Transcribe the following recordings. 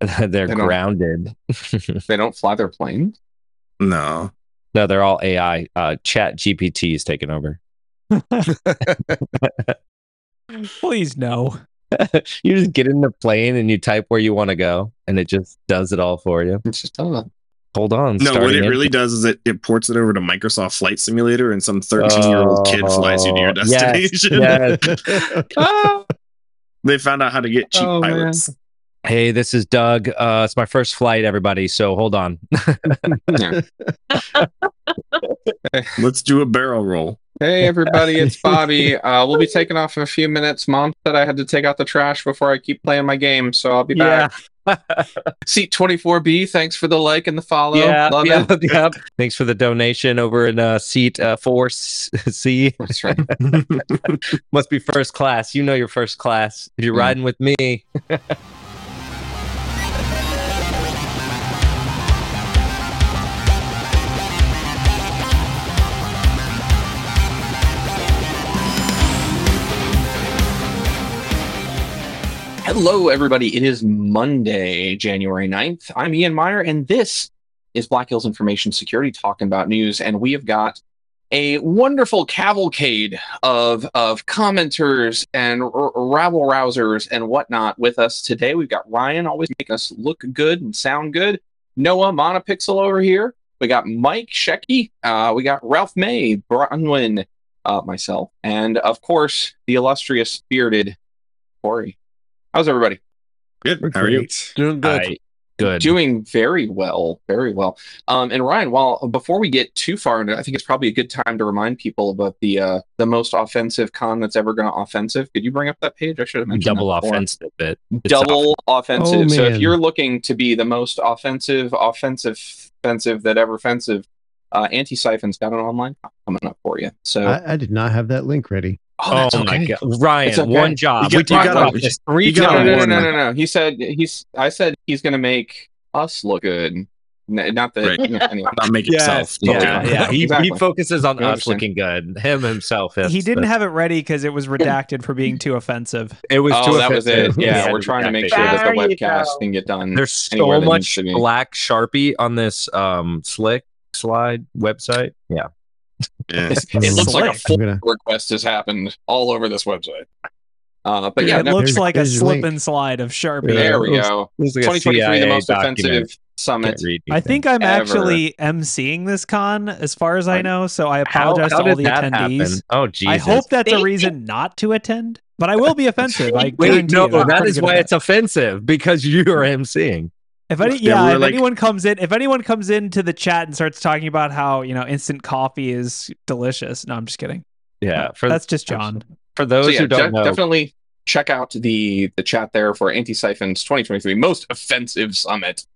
they're They grounded. They don't fly their planes. No. no, they're all AI. Uh, Chat GPT is taking over. Please no. you just get in the plane and you type where you want to go, and it just does it all for you. It's just uh, Hold on. No, what starting it in- really does is it, it ports it over to Microsoft Flight Simulator, and some 13 year old kid flies you to your Oh, yes, destination. ah, they found out how to get cheap Oh, man. Pilots. Hey, this is Doug. Uh, it's my first flight, everybody. So hold on. Let's do a barrel roll. Hey everybody, it's Bobby. Uh, we'll be taking off in a few minutes. Mom said I had to take out the trash before I keep playing my game, so I'll be back. Seat 24B, thanks for the like and the follow. yeah, Love yeah, it. yeah. Thanks for the donation over in uh, seat uh, four C. That's right. Must be first class. You know you're first class if you're Mm. riding with me. Hello, everybody. It is Monday, January 9th. I'm Ian Meyer, and this is Black Hills Information Security talking about news. And we have got a wonderful cavalcade of, of commenters and r- rabble rousers and whatnot with us today. We've got Ryan always making us look good and sound good. Noah Monopixel over here. We got Mike Shecky. Uh, we got Ralph May, Bronwyn, uh, myself, and of course, the illustrious bearded Corey. How's everybody? Good. How are you? Doing good. I- good. Doing very well, very well. Um, and Ryan, while before we get too far into, it, I think it's probably a good time to remind people about the uh, the most offensive con that's ever going to offensive. Could you bring up that page? I should have mentioned double that offensive bit. It's double offensive. Oh, so if you're looking to be the most offensive, offensive, offensive that ever offensive, uh, Anti Siphon's got an online coming up for you. So I, I did not have that link ready. Oh, that's my okay. god, Ryan! Okay. One job. You we talked gotta- about this three you No, no, no, no, no, no. He said he's. I said he's going to make us look good. N- Not that. Right. Anyway. Not make himself. Yeah, Okay. yeah. He, Exactly. he focuses on us looking good. Him himself. he didn't have it ready because it was redacted for being too offensive. It was Oh, too that was it. offensive. Yeah, we're trying to make sure that the webcast can get done. There's so much needs to be. black sharpie on this um slick slide website. Yeah. Yeah. It looks like a full gonna- request has happened all over this website. Uh, but yeah, it no, looks like a slip link. and slide of Sharpie. there we go. Like a 2023, the most document. offensive summit. I think I'm Ever. actually emceeing this con, as far as I know. So I apologize how to all the attendees. happen? Oh Jesus! I hope that's a Thank reason not to attend, but I will be offensive. I Wait, no, you. I'm that pretty is good why it's offensive because you are emceeing. If any, Yeah, yeah, we were if like- anyone comes in, if anyone comes into the chat and starts talking about how you know instant coffee is delicious, no, I'm just kidding. Yeah, for That's just John. for those So yeah, who don't de- know, definitely check out the the chat there for Anti Siphon's 2023 most offensive summit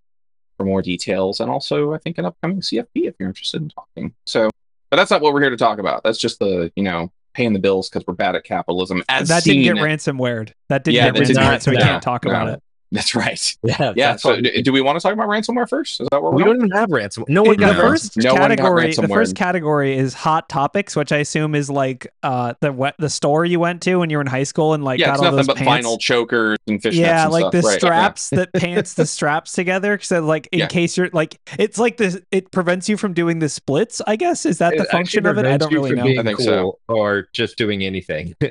for more details, and also I think an upcoming CFP if you're interested in talking. So, but that's not what we're here to talk about. That's just the you know paying the bills because we're bad at capitalism. As that seen. didn't get ransomwared. That didn't Yeah, get that ransomwared, so we no, can't talk no. about it. That's right. yeah, Yeah. So, what- do we want to talk about ransomware first? Is that where we we're don't even have ransom. No one got the No. first No one got category, the first category is hot topics, which I assume is like uh the we- the store you went to when you were in high school and like yeah, got it's all nothing those but pants. vinyl chokers and fishnets. yeah, and like stuff. the Right, yeah. straps that pants the straps together. So like in Yeah. case you're like, it's like this. It prevents you from doing the splits. I guess is that the function of it? I don't you really from know. being I think cool so. or just doing anything.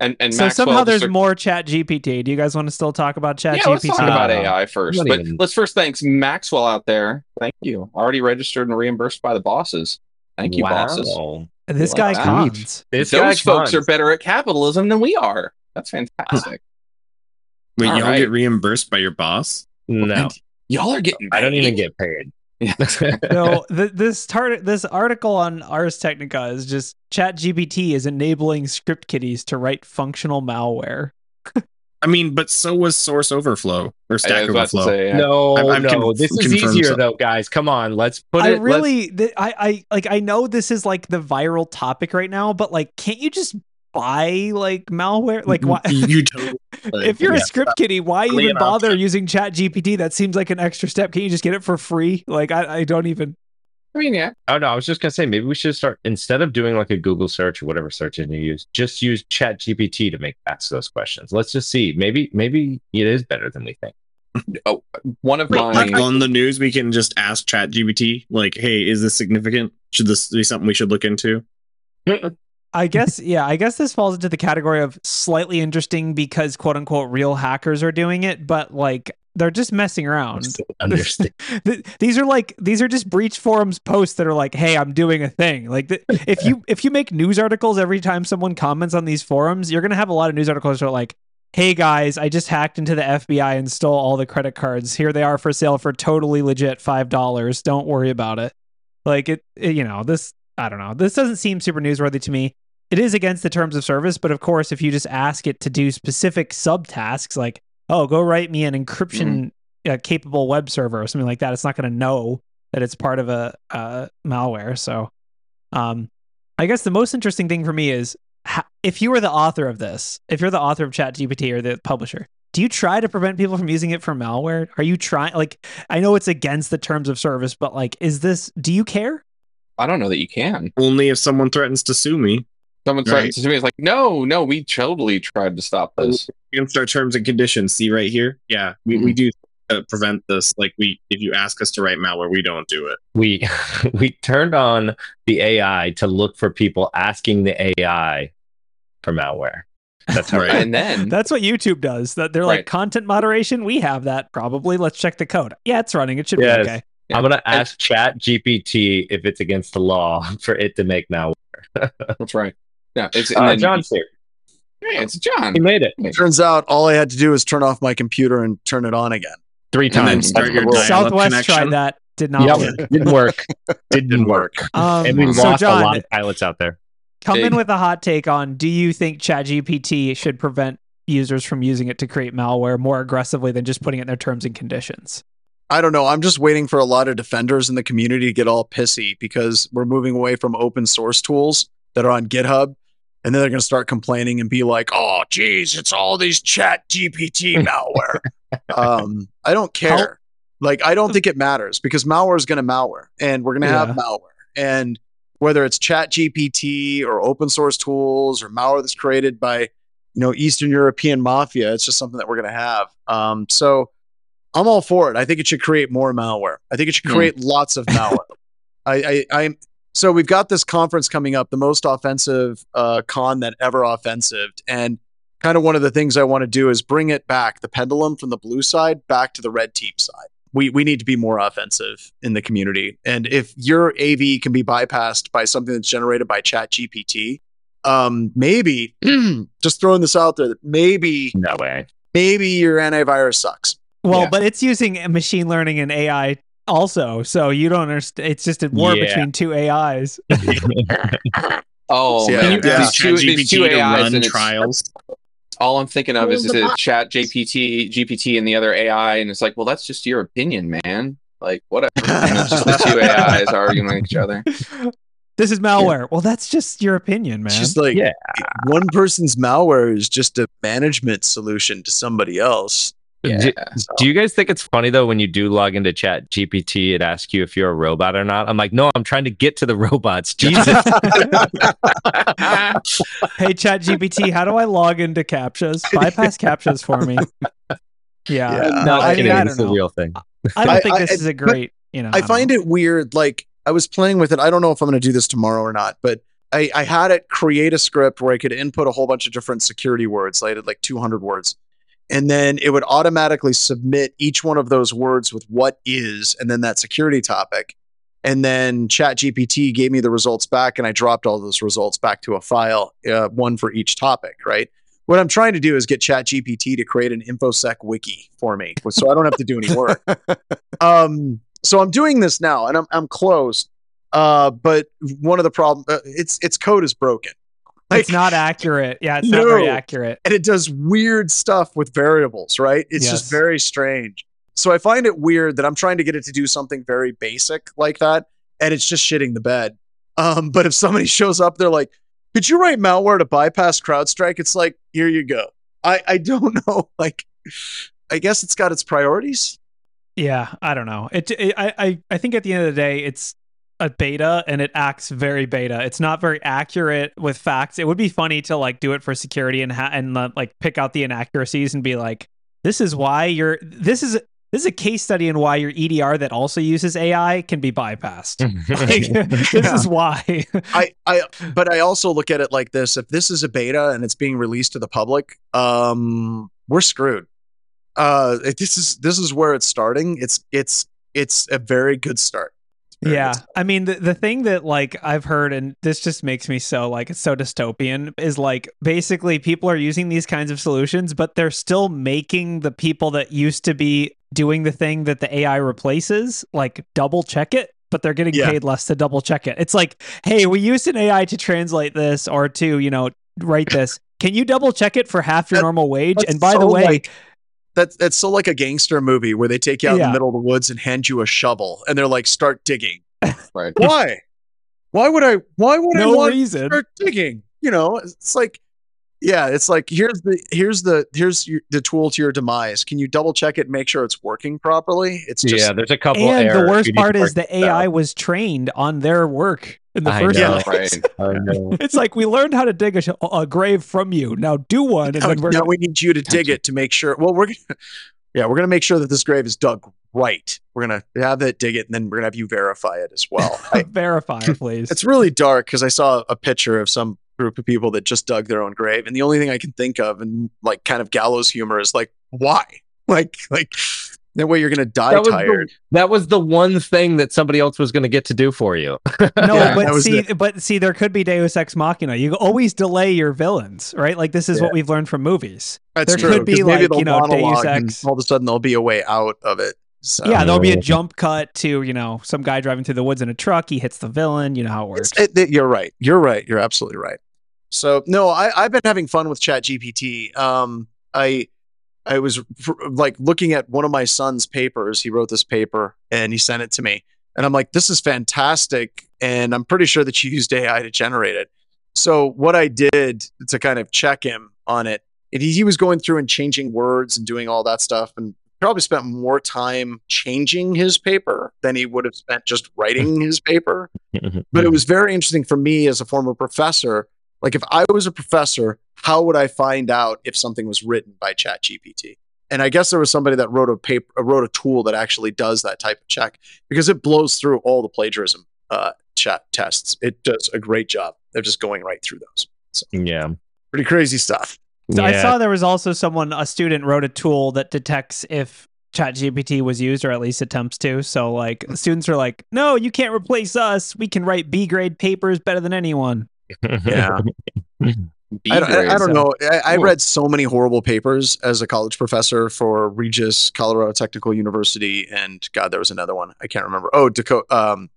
And and So Maxwell somehow there's just- more Chat GPT. Do you guys want to still talk about Chat yeah, GPT? let's talk about AI first. But even- let's first thanks Maxwell out there. Thank you. Already registered and reimbursed by the bosses. Thank you, bosses. This like guy that. cons. This Those guy folks cons. are better at capitalism than we are. That's fantastic. Wait, All y'all right. get reimbursed by your boss? No, Y'all are getting. I don't even get paid. No, th- this tar- this article on Ars Technica is just Chat GPT is enabling script kiddies to write functional malware. I mean, but so was Source Overflow or I was Stack about to Overflow. say, yeah. No, I've- I've no, con- this is easier so. though, guys. Come on, let's put I it. let's- really, th- I, I like, I know this is like the viral topic right now, but like, can't you just buy like malware? Like, why? You totally. if you're yeah. a script kiddie, why Really even bother option. using Chat GPT? That seems like an extra step. Can you just get it for free? Like, I, I don't even. I mean, yeah. Oh no, I was just gonna say maybe we should start instead of doing like a Google search or whatever search engine you use, just use Chat GPT to make ask those questions. Let's just see. Maybe maybe it is better than we think. Oh, one of Like my on the news, we can just ask ChatGPT, like, "Hey, is this significant? Should this be something we should look into?" I guess, yeah, I guess this falls into the category of slightly interesting because quote unquote real hackers are doing it, but like they're just messing around. Understand. These are like these are just breach forums posts that are like, "Hey, I'm doing a thing." Like th- if you if you make news articles every time someone comments on these forums, you're gonna have a lot of news articles that are like, "Hey guys, I just hacked into the FBI and stole all the credit cards. Here they are for sale for totally legit five dollars. Don't worry about it." Like it, it, you know, this I don't know. This doesn't seem super newsworthy to me. It is against the terms of service, but of course, if you just ask it to do specific subtasks, like, "Oh, go write me an encryption uh, capable web server or something like that, it's not going to know that it's part of a uh, malware. So, um, I guess the most interesting thing for me is ha- if you were the author of this, if you're the author of ChatGPT or the publisher, do you try to prevent people from using it for malware? Are you trying? Like, I know it's against the terms of service, but like, is this? Do you care? I don't know that you can. Only if someone threatens to sue me Someone Right. said to me, "It's like, no, no, we totally tried to stop this." against our terms and conditions. See right here, yeah, we, we do uh, prevent this. Like we, if you ask us to write malware, we don't do it. we we turned on the AI to look for people asking the AI for malware. That's how Right. And then That's what YouTube does. That they're like content moderation. We have that probably. Let's check the code. Yeah, it's running. It should Yes. be okay. Yeah. I'm gonna And- ask Chat GPT if it's against the law for it to make malware. that's right. Yeah, it's and Uh, then John's here. Hey, it's John. He made it Turns out all I had to do was turn off my computer and turn it on again. three times. start your the rule. dial-up Southwest connection. tried that. Did not Yep, work. didn't work. Didn't work. Um, And we so lost John, a lot of pilots out there. come in with a hot take on do you think ChatGPT should prevent users from using it to create malware more aggressively than just putting it in their terms and conditions? I don't know. I'm just waiting for a lot of defenders in the community to get all pissy because we're moving away from open source tools that are on GitHub. And then they're going to start complaining and be like, oh, geez, it's all these chat GPT malware. um, I don't care. Like, I don't think it matters because malware is going to malware and we're going to Yeah. have malware. And whether it's chat GPT or open source tools or malware that's created by, you know, Eastern European mafia, it's just something that we're going to have. Um, so I'm all for it. I think it should create more malware. I think it should Hmm. create lots of malware. I, I, I'm so we've got this conference coming up, the most offensive uh, con that ever offensive, and kind of one of the things I want to do is bring it back, the pendulum from the blue side back to the red team side. We we need to be more offensive in the community, and if your AV can be bypassed by something that's generated by Chat GPT, um, maybe just throwing this out there, that maybe No way. maybe your antivirus sucks. Well, Yeah. but it's using machine learning and AI also, so you don't understand. It's just a war Yeah. between two AIs. Oh, Yeah. man. Yeah. These two, these two AIs, and trials. all I'm thinking of is, is it Chat GPT, GPT, and the other AI, and it's like, well, that's just your opinion, man. Like, whatever. It's just the two AIs arguing with each other. This is malware. Well, that's just your opinion, man. It's just like Yeah. one person's malware is just a management solution to somebody else. Yeah. Do, do you guys think it's funny though when you do log into Chat GPT, it asks you if you're a robot or not? I'm like, no, I'm trying to get to the robots. Jesus. hey, Chat GPT, how do I log into captchas? Bypass captchas for me. Yeah, Yeah. no, I, I mean. I It's don't a know. real thing. I don't think I- this is a great. You know, I find it weird. Like I was playing with it. I don't know if I'm going to do this tomorrow or not, but I, I had it create a script where I could input a whole bunch of different security words. I did like 200 words. And then it would automatically submit each one of those words with what is, and then that security topic. And then ChatGPT gave me the results back, and I dropped all those results back to a file, uh, one for each topic, right? What I'm trying to do is get ChatGPT to create an InfoSec wiki for me, so I don't have to do any work. um, so I'm doing this now, and I'm I'm close. Uh, but one of the problem, uh, its its code is broken. It's not accurate. Yeah, it's not very accurate. and it does weird stuff with variables, right? It's Yes. just very strange. So I find it weird that I'm trying to get it to do something very basic like that, and it's just shitting the bed. Um, but if somebody shows up, they're like, "Could you write malware to bypass CrowdStrike?" It's like, here you go. I I don't know. Like, I guess it's got its priorities. Yeah, I don't know. It, it I, I I think at the end of the day, it's a beta and it acts very beta. It's not very accurate with facts. It would be funny to like do it for security and ha- and uh, like pick out the inaccuracies and be like, this is why you're. This is this is a case study in why your EDR that also uses AI can be bypassed. Like, this is why. I, I, but I also look at it like this: if this is a beta and it's being released to the public, um, we're screwed. Uh, this is this is where it's starting. It's it's it's a very good start. It's a very yeah i mean the, the thing that like i've heard and this just makes me so like it's so dystopian is like basically people are using these kinds of solutions but they're still making the people that used to be doing the thing that the ai replaces like double check it but they're getting Yeah. paid less to double check it. It's like hey we used an ai to translate this or to you know write this. Can you double check it for half your That- normal wage? and by the way like, That's that's so like a gangster movie where they take you out in the middle of the woods and hand you a shovel and they're like, start digging. Right. Why? Why would I? Why would I no want reason to start digging? You know, it's like, yeah, it's like here's the here's the here's your, the tool to your demise. Can you double check it, and make sure it's working properly? It's just yeah, there's a couple. and the worst you need to part is work the this out. ai was trained on their work in the I first know. place Right. I know. It's like we learned how to dig a, a grave from you. Now do one, and now, then we're now gonna, we need you to dig it to make sure. Well, we're gonna, yeah, we're gonna make sure that this grave is dug right. We're gonna have it dig it, and then we're gonna have you verify it as well. I, verify, please. it's really dark because I saw a picture of some group of people that just dug their own grave, and the only thing I can think of, and like kind of gallows humor, is like, why? Like, like that way you're gonna die That was, tired. the, that was the one thing that somebody else was going to get to do for you. no, Yeah, but was see, but see, there could be Deus Ex Machina. You always delay your villains, right? Like this is what we've learned from movies. That's there true. could be like, you know, Deus monologue and Ex. all of a sudden there'll be a way out of it. So. yeah, there'll be a jump cut to you know some guy driving through the woods in a truck. He hits the villain. You know how it works. It- it- you're right. You're right. You're absolutely right. So no, I, I've been having fun with Chat GPT. Um, I I was like looking at one of my son's papers. He wrote this paper and he sent it to me, and I'm like, this is fantastic. And I'm pretty sure that you used AI to generate it. So what I did to kind of check him on it, and he, he was going through and changing words and doing all that stuff, and probably spent more time changing his paper than he would have spent just writing his paper. But it was very interesting for me as a former professor like if i was a professor how would i find out if something was written by chat gpt and i guess there was somebody that wrote a paper uh, wrote a tool that actually does that type of check because it blows through all the plagiarism uh, chat tests. It does a great job they're just going right through those. So yeah. pretty crazy stuff So I saw there was also someone, a student wrote a tool that detects if ChatGPT was used or at least attempts to. So like students are like, no, you can't replace us. We can write B grade papers better than anyone. yeah B I don't, I, I don't know. I, I read so many horrible papers as a college professor for Regis Colorado Technical University, and God, there was another one I can't remember. Oh, Dakota. Um,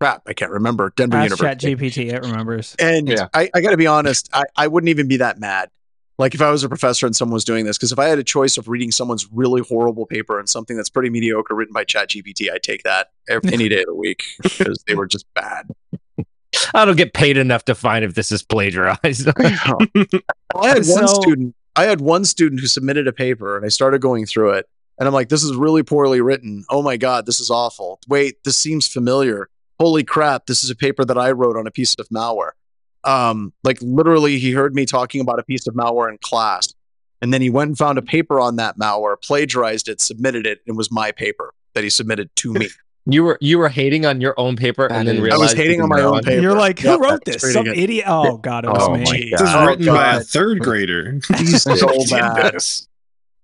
crap, I can't remember. Denver Ask University. ChatGPT, it remembers. And Yeah. I, I got to be honest, I, I wouldn't even be that mad. Like if I was a professor and someone was doing this, because if I had a choice of reading someone's really horrible paper and something that's pretty mediocre written by ChatGPT, I'd take that every, any day of the week because they were just bad. I don't get paid enough to find if this is plagiarized. I had one So- student. I had one student who submitted a paper, and I started going through it, and I'm like, "This is really poorly written. Oh my god, this is awful. Wait, this seems familiar. Holy crap, this is a paper that I wrote on a piece of malware." Um, like literally, he heard me talking about a piece of malware in class, and then he went and found a paper on that malware, plagiarized it, submitted it, and it was my paper that he submitted to me. you were you were hating on your own paper That and then is- I was hating on my own paper. You're like, who Yep, wrote this? Some good. idiot. Oh god, it was Oh me. my This is Oh, written by a third grader. He's so Did bad.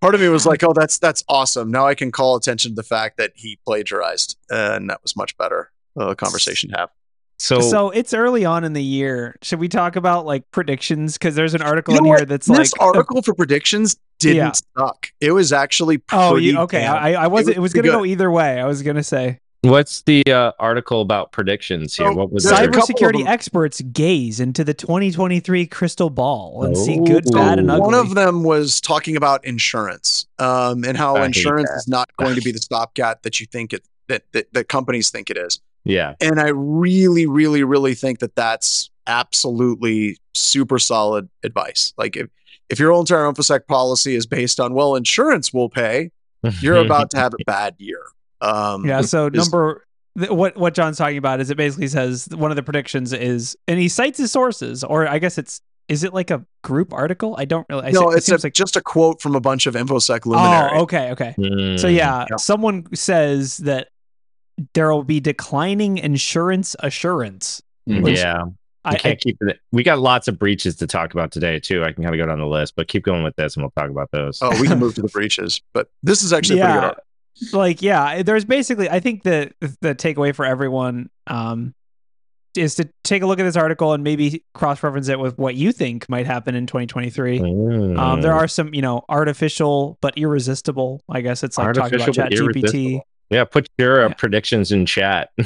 part of me was like, "Oh, that's that's awesome." Now I can call attention to the fact that he plagiarized, and that was much better uh, conversation to have. So, So it's early on in the year. Should we talk about like predictions? Because there's an article You know in what? here that's this like, this article for predictions didn't Yeah. suck. It was actually oh, you, okay. damn- I, I wasn't. It was pretty gonna good. go either way. I was gonna say what's the uh, article about predictions here? So, what was there's a it? couple of cybersecurity experts gaze into the 2023 crystal ball and see good, Oh. bad, and ugly. One of them was talking about insurance um, and how I insurance is not going to be the stopgap that you think it that, that that companies think it is. Yeah. And I really, really, really think that that's absolutely super solid advice. Like if if your whole entire infosec policy is based on well, insurance will pay, you're about to have a bad year. Um, Yeah. So is- number th- what what John's talking about is it basically says one of the predictions is, and he cites his sources, or I guess it's is it like a group article? I don't really. I no, se- it it's a, seems like just a quote from a bunch of infosec luminaries. oh, okay, okay. So Mm. yeah, Yeah. someone says that there will be declining insurance assurance. Yeah. I, We can't keep it. We got lots of breaches to talk about today too. I can kind of go down the list, but keep going with this, and we'll talk about those. Oh, we can move to the breaches, but this is actually a pretty good. yeah, like yeah. There's basically, I think the the takeaway for everyone um is to take a look at this article and maybe cross reference it with what you think might happen in 2023. Mm. Um, there are some, you know, artificial but irresistible. I guess it's like talking about Artificial Chat GPT. Irresistible. Yeah, put your uh, Yeah. predictions in chat.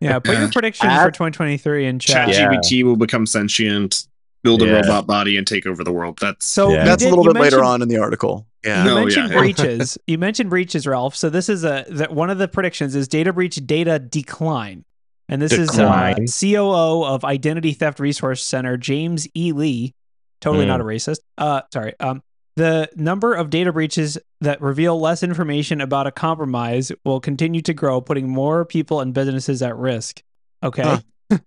Yeah, put your predictions Add- for 2023 in chat. Yeah. ChatGPT will become sentient, build a Yeah. robot body, and take over the world. That's So Yeah. you That's a little bit later on in the article. Yeah. You Oh, mentioned yeah. breaches. You mentioned breaches, Ralph. So this is a that one of the predictions is data breach data decline. And this Decline. is uh, COO of Identity Theft Resource Center, James E. Lee. Totally Mm. not a racist. Uh, sorry. Um, the number of data breaches that reveal less information about a compromise will continue to grow, putting more people and businesses at risk. Okay. Huh.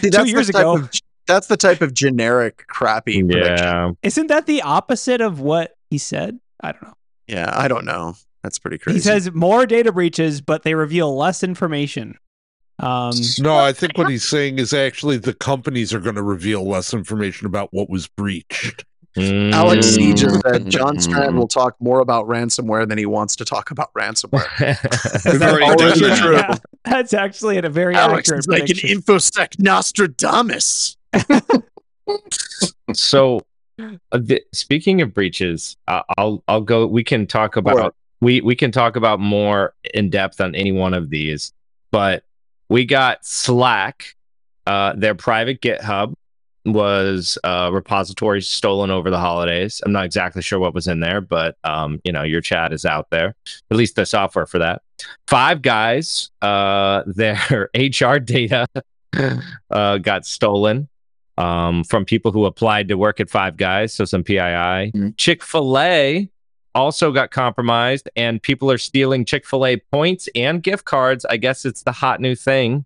See, Two years ago. of- that's the type of generic crappy prediction. yeah, Isn't that the opposite of what he said? I don't know. Yeah, I don't know. That's pretty crazy. He says more data breaches, but they reveal less information. Um, No, I think what he's saying is actually the companies are going to reveal less information about what was breached. Alex C just Mm. said John Strand will talk more about ransomware than he wants to talk about ransomware. We've That's already already done that. true. Yeah, that's actually at a very Alex accurate is like an infosec Nostradamus. so uh, th- speaking of breaches uh, i'll i'll go we can talk about Alright. we we can talk about more in depth on any one of these but we got slack uh their private github was uh repository stolen over the holidays i'm not exactly sure what was in there but um you know your chat is out there at least the software for that five guys uh their hr data uh got stolen um, from people who applied to work at Five Guys, so some PII. Mhm. Chick fil A also got compromised, and people are stealing Chick fil A points and gift cards. I guess it's the hot new thing.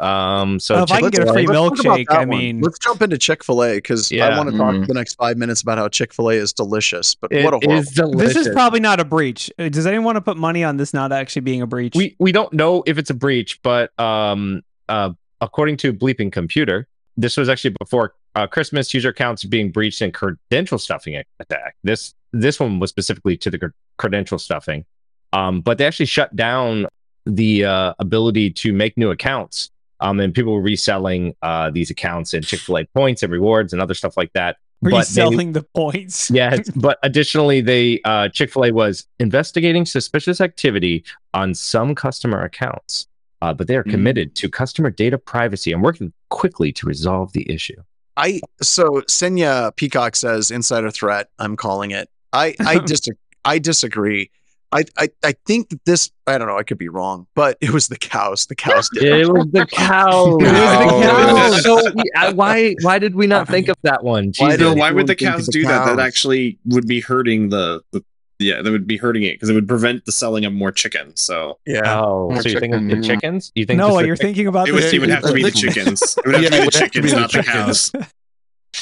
Um, so Well, if I can get a free Let's talk about milkshake, that I one. mean- let's jump into Chick Fil A because I want to talk Mm. for the next five minutes about how Chick Fil A is delicious. But it what a horrible. is delicious. This is probably not a breach. Uh, Does anyone want to put money on this not actually being a breach? we we don't know if it's a breach, but um, uh, according to Bleeping Computer, this was actually before uh, Christmas. User accounts being breached and credential stuffing attack. This this one was specifically to the cr- credential stuffing, um, but they actually shut down the uh, ability to make new accounts. Um, and people were reselling uh, these accounts and Chick Fil A points and rewards and other stuff like that. But they- reselling the points. Yes, but additionally, they uh, Chick Fil A was investigating suspicious activity on some customer accounts, uh, but they are Mm. committed to customer data privacy and working quickly to resolve the issue. I so Senya Peacock says insider threat. I'm calling it. I I dis- I disagree. I, I I think that this I don't know. I could be wrong, but it was the cows. The cows did. it. It was the cow. It was the Oh, cows. so we- uh, why why did we not think of that one? Why Jesus. No, did why would the cows of the do that? That actually would be hurting the, the yeah, that would be hurting it because it would prevent the selling of more chicken. So Yeah. Oh, More so you think chicken, the chickens? You think No, just the you're chick- thinking about it would, it would have to be the chickens. It would have Yeah, to be the have to be chickens, the not the cows.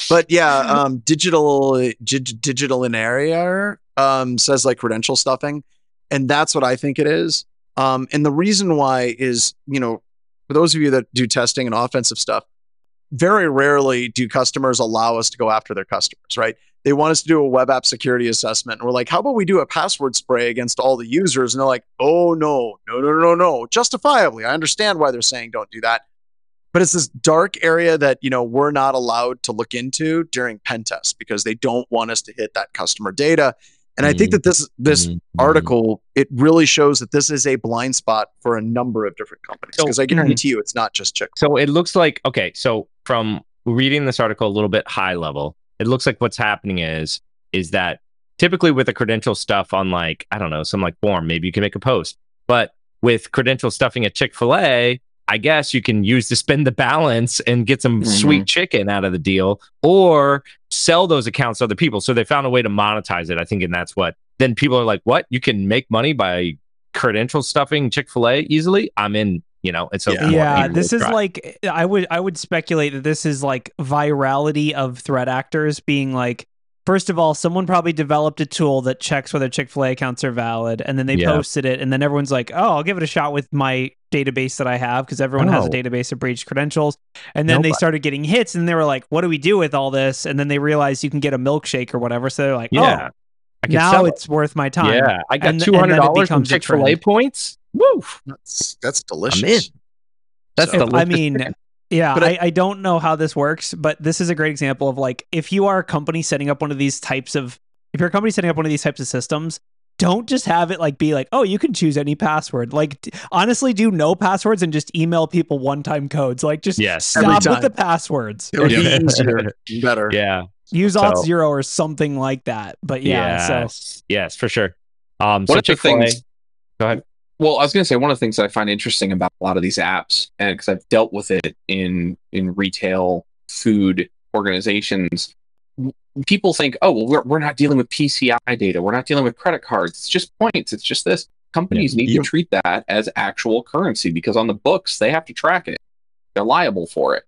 But yeah, um, digital dig- digital in area um, says like credential stuffing, and that's what I think it is. Um, and the reason why is, you know, for those of you that do testing and offensive stuff, very rarely do customers allow us to go after their customers, right? They want us to do a web app security assessment. And we're like, how about we do a password spray against all the users? And they're like, oh, no, no, no, no, no. Justifiably. I understand why they're saying don't do that. But it's this dark area that, you know, we're not allowed to look into during pen tests because they don't want us to hit that customer data. And I think that this this Mhm. article it really shows that this is a blind spot for a number of different companies So- because I guarantee you it's not just Chick. So it looks like okay. So from reading this article a little bit high level, it looks like what's happening is is that typically with the credential stuff on like I don't know some like form, maybe you can make a post, but with credential stuffing at Chick Fil A, I guess you can use to spend the balance and get some Mhm. sweet chicken out of the deal, or sell those accounts to other people. So they found a way to monetize it. I think, and that's what then people are like, "What? You can make money by credential stuffing Chick Fil A easily? I'm in." you know, and so Yeah. yeah this is try. like i would i would speculate that this is like virality of threat actors being like first of all someone probably developed a tool that checks whether chick-fil-a accounts are valid and then they Yeah. posted it and then everyone's like oh i'll give it a shot with my database that i have because everyone has a Oh. database of breached credentials and then they started getting hits and they were like what do we do with all this and then they realized you can get a milkshake or whatever so they're like oh, yeah, oh I now sell it. it's worth my time Yeah, I got And th- two and then hundred it dollars from Chick Fil A points. Woo! That's that's delicious. I'm in. That's So- the I mean, yeah, But I, I- I, don't know how this works, but this is a great example of like if you are a company setting up one of these types of if you're a company setting up one of these types of systems, don't just have it like be like, oh, you can choose any password. Like d- honestly, do no passwords and just email people one-time codes. Like just Yes. Stop with the passwords. It would be easier, better. yeah, Use So- Auth Zero or something like that. But yeah, so yes, yes, for sure. Um, One so of the Chick-fil-A, things- Go ahead. Well, I was going to say one of the things that I find interesting about a lot of these apps, and because I've dealt with it in in retail food organizations, people think, oh, well, we're we're not dealing with PCI data, we're not dealing with credit cards. It's just points. It's just this. Companies need Yep. to treat that as actual currency because on the books they have to track it. They're liable for it.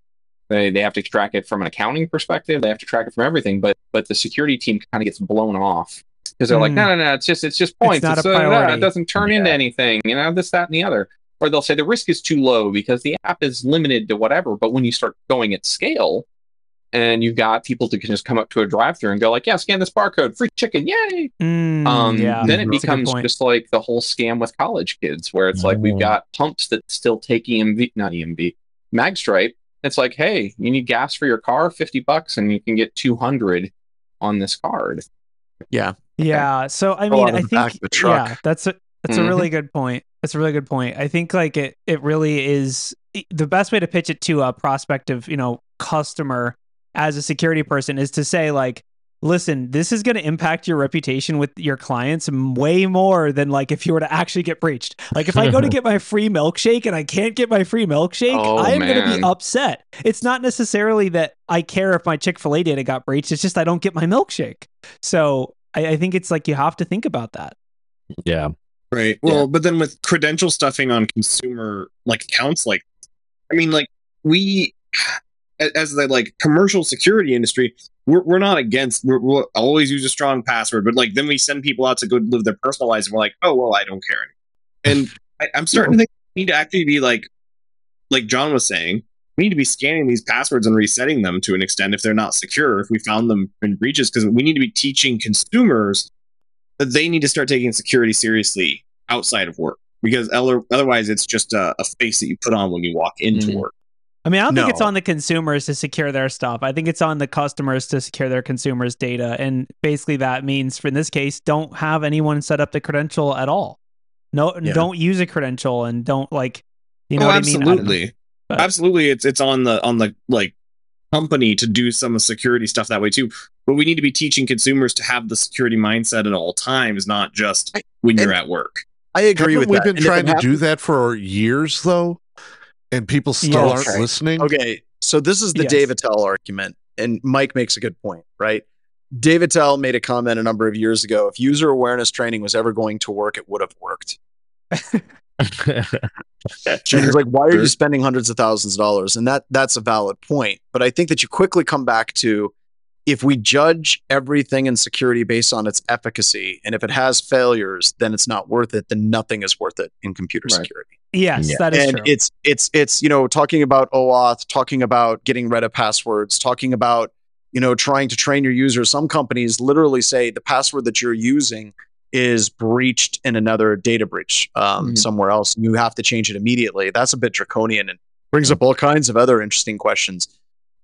They they have to track it from an accounting perspective. They have to track it from everything. But but the security team kind of gets blown off because they're like, Hmm. no, no, no, it's just it's just points. It's, a uh, priority. it doesn't turn into anything. You know, this, that, and the other. Or they'll say the risk is too low because the app is limited to whatever. But when you start going at scale, and you've got people that can just come up to a drive-through and go like, yeah, scan this barcode, free chicken, yay! mm, um, yeah, then it that's a good becomes just like the whole scam with college kids, where it's like we've got pumps that still take EMV, not EMV, Magstripe. It's like, hey, you need gas for your car, fifty bucks, and you can get two hundred on this card. Yeah. Yeah. So I mean, I of the back think the truck. yeah, that's a that's Mhm. a really good point. That's a really good point. I think like it it really is the best way to pitch it to a prospective, you know, customer as a security person is to say like listen this is going to impact your reputation with your clients way more than like if you were to actually get breached like if i go to get my free milkshake and i can't get my free milkshake Oh, i am going to be upset it's not necessarily that i care if my chick-fil-a data got breached it's just i don't get my milkshake so I, I think it's like you have to think about that Yeah, Right. Well, but then with credential stuffing on consumer like accounts, like I mean, like we as the like commercial security industry, we're, we're not against. We're, we'll always use a strong password, but like then we send people out to go live their personal lives, and we're like, oh well, I don't care. And I, I'm starting to think we need to actually be like, like John was saying, we need to be scanning these passwords and resetting them to an extent if they're not secure. If we found them in breaches, because we need to be teaching consumers that they need to start taking security seriously outside of work because otherwise it's just a, a face that you put on when you walk into Mhm. work. I mean, I don't think it's on the consumers to secure their stuff. I think it's on the customers to secure their consumers' data. And basically, that means, for in this case, don't have anyone set up the credential at all. No, Yeah. don't use a credential and don't like, you know oh, what I mean? Know. absolutely, But- absolutely. It's it's on the on the like company to do some security stuff that way too. But we need to be teaching consumers to have the security mindset at all times, not just when you're at work. I agree Haven't with we that. been And trying it to do that for years though? And people still Yes. aren't Okay. listening. Okay, so this is the Yes. Dave Aitel argument, and Mike makes a good point, right? Dave Aitel made a comment a number of years ago. If user awareness training was ever going to work, it would have worked. He was like, "Why are you spending hundreds of thousands of dollars?" And that that's a valid point. But I think that you quickly come back to if we judge everything in security based on its efficacy, and if it has failures, then it's not worth it. Then nothing is worth it in computer Right. security Yes, Yeah. that is and true. it's it's it's you know talking about OAuth, talking about getting rid of passwords, talking about you know trying to train your users. Some companies literally say the password that you're using is breached in another data breach um, Mhm. somewhere else. You have to change it immediately. That's a bit draconian and brings up all kinds of other interesting questions.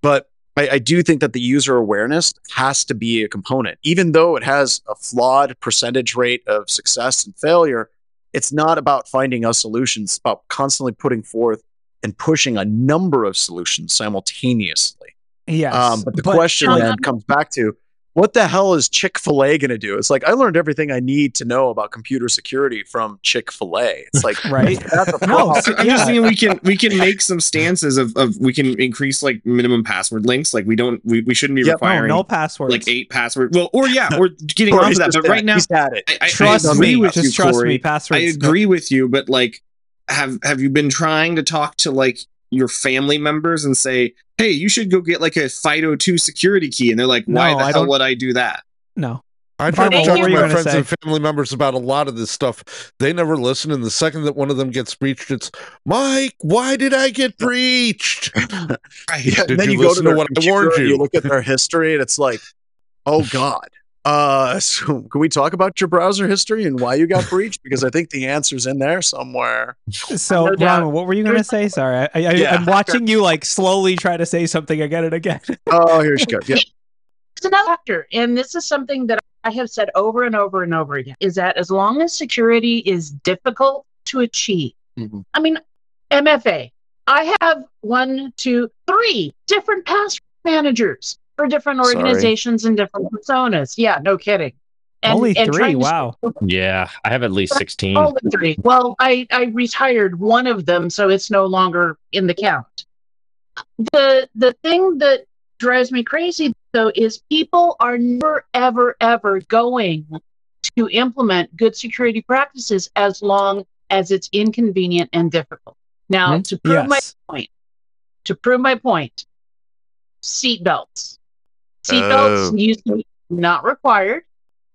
But I, I do think that the user awareness has to be a component, even though it has a flawed percentage rate of success and failure it's not about finding a solution; it's about constantly putting forth and pushing a number of solutions simultaneously. yes. Um, but the question um, then comes back to what the hell is Chick fil A going to do? It's like I learned everything I need to know about computer security from Chick fil A. It's like, Right. That's a No, so- I'm yeah. just saying we can we can make some stances of, of we can increase like minimum password links. Like we don't we, we shouldn't be Yep. no, requiring no passwords. like eight password. Well, or yeah, we're getting off of that. But right now, he's had it. I, I, trust I me. with Just you, trust Corey. me. I Passwords. agree with you, but like have have you been trying to talk to like your family members and say, "Hey, you should go get like a FIDO2 security key," and they're like, "Why No, the I hell don't- would I do that?" No. I try to talk to my friends say? and family members about a lot of this stuff. They never listen, and the second that one of them gets breached, it's Mike. Why did I get breached? Yeah, Did and then you you, go to listen to their what I warned you? you look at their history, and it's like, oh god. Uh, so can we talk about your browser history and why you got breached? Because I think the answer's in there somewhere. So, No doubt. Ron, what were you going to say? Sorry, I, I, Yeah. I'm watching you like slowly try to say something again and again. Oh, here she goes. Yeah. It's another factor, and this is something that I have said over and over and over again: is that as long as security is difficult to achieve, Mhm. I mean, MFA. I have one, two, three different password managers for different Sorry. organizations and different personas. Yeah, no kidding. And- Only and three. trying to- Wow. Yeah, I have at least 16. Only three. Well, I, I retired one of them, so it's no longer in the count. The the thing that drives me crazy though is people are never ever ever going to implement good security practices as long as it's inconvenient and difficult. Now, Hmm? to prove my point, to prove my point, seatbelts. Seatbelts Oh. used to be not required,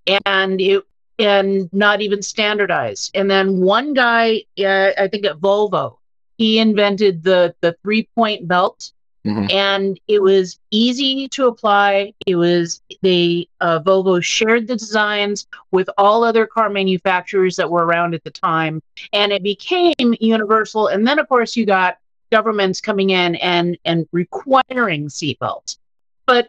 and it and not even standardized. And then one guy, uh, I think at Volvo, he invented the the three point belt, Mhm. and it was easy to apply. It was they uh, Volvo shared the designs with all other car manufacturers that were around at the time, and it became universal. And then of course you got governments coming in and and requiring seatbelts, but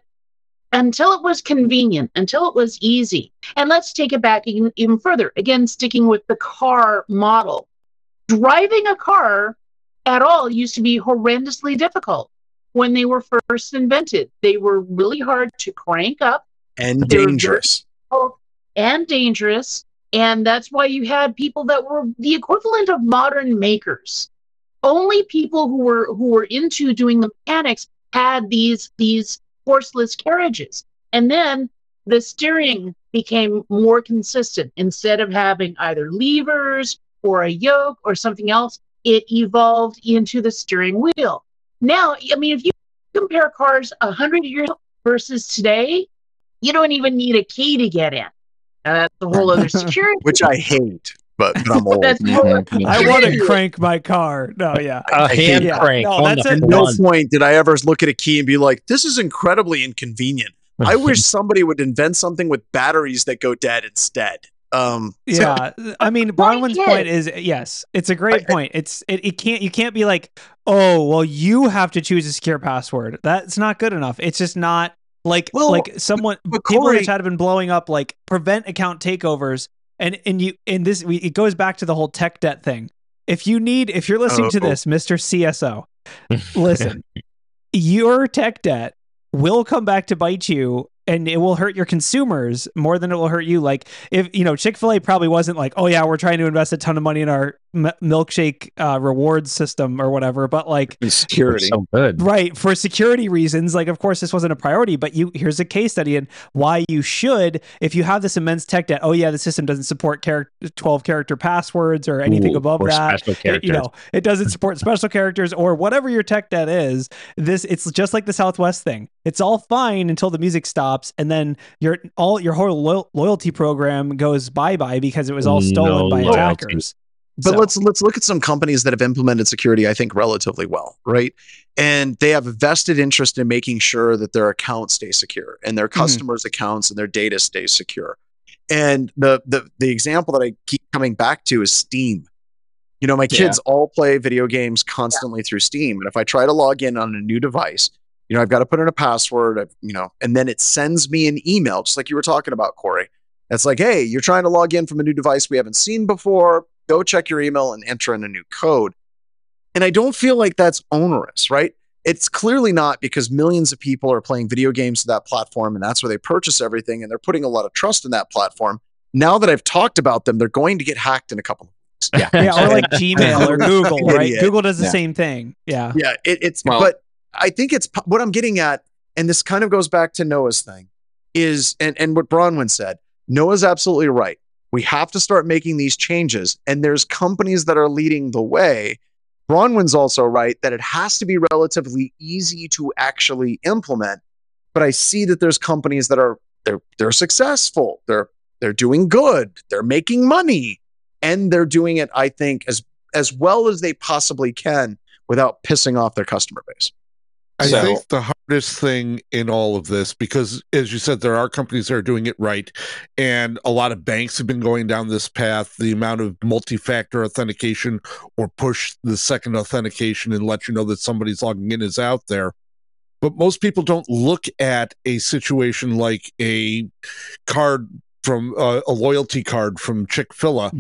until it was convenient, until it was easy, and let's take it back even, even further. Again, sticking with the car model, driving a car at all used to be horrendously difficult when they were first invented. They were really hard to crank up And dangerous. and dangerous. And that's why you had people that were the equivalent of modern makers. Only people who were who were into doing the mechanics had these these horseless carriages. And then the steering became more consistent. Instead of having either levers or a yoke or something else, it evolved into the steering wheel. Now, I mean, if you compare cars a hundred years versus today, you don't even need a key to get in. Uh, now, that's a whole other security. Which I hate, but, but I'm old. That's a whole other Mhm. I want to crank my car. No, yeah. A I hate hand that. crank No, that's the At no point did I ever look at a key and be like, this is incredibly inconvenient. I wish somebody would invent something with batteries that go dead instead. Um, so- Yeah, I mean, point Bronwyn's point is yes, it's a great I- point. It's it, it can't you can't be like, oh, well, you have to choose a secure password. That's not good enough. It's just not like Well, like someone but people in the chat have been blowing up like prevent account takeovers, and and you and this we, it goes back to the whole tech debt thing. If you need, if you're listening to Oh. this, Mister CSO, listen, your tech debt will come back to bite you and it will hurt your consumers more than it will hurt you like if you know chick-fil-a probably wasn't like oh yeah we're trying to invest a ton of money in our m- milkshake uh, rewards system or whatever but like security. So good. right for security reasons like of course this wasn't a priority but you here's a case study and why you should if you have this immense tech debt oh yeah the system doesn't support character 12 character passwords or anything Ooh, above or that it- you know it doesn't support special characters or whatever your tech debt is this it's just like the southwest thing it's all fine until the music stops and then your all your whole lo- loyalty program goes bye-bye because it was all stolen No by loyalty. attackers But So- let's let's look at some companies that have implemented security, I think, relatively well, right? And they have a vested interest in making sure that their accounts stay secure and their mm-hmm. customers' accounts and their data stays secure. And the the the example that I keep coming back to is Steam. You know, my Yeah. kids all play video games constantly through Steam, and if I try to log in on a new device, you know, I've got to put in a password, I've- you know, and then it sends me an email, just like you were talking about, Corey. It's like, hey, you're trying to log in from a new device we haven't seen before. Go check your email and enter in a new code. And I don't feel like that's onerous, right? It's clearly not because millions of people are playing video games to that platform and that's where they purchase everything and they're putting a lot of trust in that platform. Now that I've talked about them, they're going to get hacked in a couple of weeks. Yeah. yeah or like gmail or google right Idiot. google does the Yeah. same thing yeah Yeah, it, it's Well- but I think it's what I'm getting at, and this kind of goes back to Noah's thing, is and and what Bronwyn said. Noah's absolutely right. We have to start making these changes. And there's companies that are leading the way. Bronwyn's also right that it has to be relatively easy to actually implement. But I see that there's companies that are they're they're successful. They're they're doing good. They're making money. And they're doing it, I think, as as well as they possibly can without pissing off their customer base. I So- think the hardest thing in all of this, because as you said, there are companies that are doing it right, and a lot of banks have been going down this path. The amount of multi factor authentication or push the second authentication and let you know that somebody's logging in is out there. But most people don't look at a situation like a card from uh, a loyalty card from Chick fil A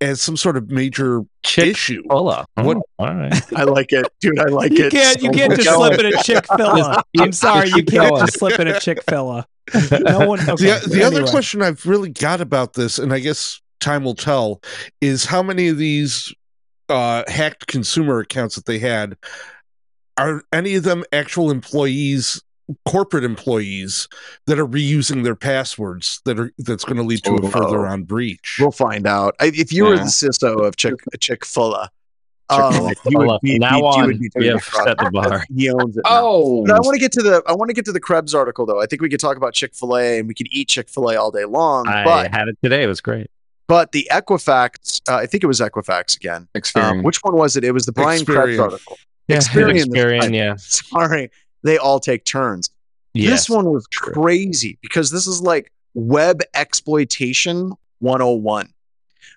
as some sort of major Chick issue. Fil-A. What- Oh, all right. I like it, dude. I like You it. can't. You so can't much. just slip it at Chick Fil A. I'm sorry, you can't just slip it at Chick Fil A. No one. Okay. the the other question I've really got about this, and I guess time will tell, is how many of these uh, hacked consumer accounts that they had are any of them actual employees, corporate employees that are reusing their passwords that are that's going to lead to a Oh. further on breach. We'll find out. I, if you were the CISO of Chick Chick Fil A, Chick-fil-A. um, you be, Now you, on, would be we doing have it set the bar. He owns it. now. Oh, But I want to get to the I want to get to the Krebs article though. I think we could talk about Chick Fil A and we could eat Chick Fil A all day long. I but had it today. It was great. but the Equifax, uh, I think it was Equifax again. Experian. Um, which one was it? It was the Brian Krebs article. Yeah, Experian. Experian, yeah. Sorry, they all take turns. Yes. This one was crazy because this is like web exploitation 101.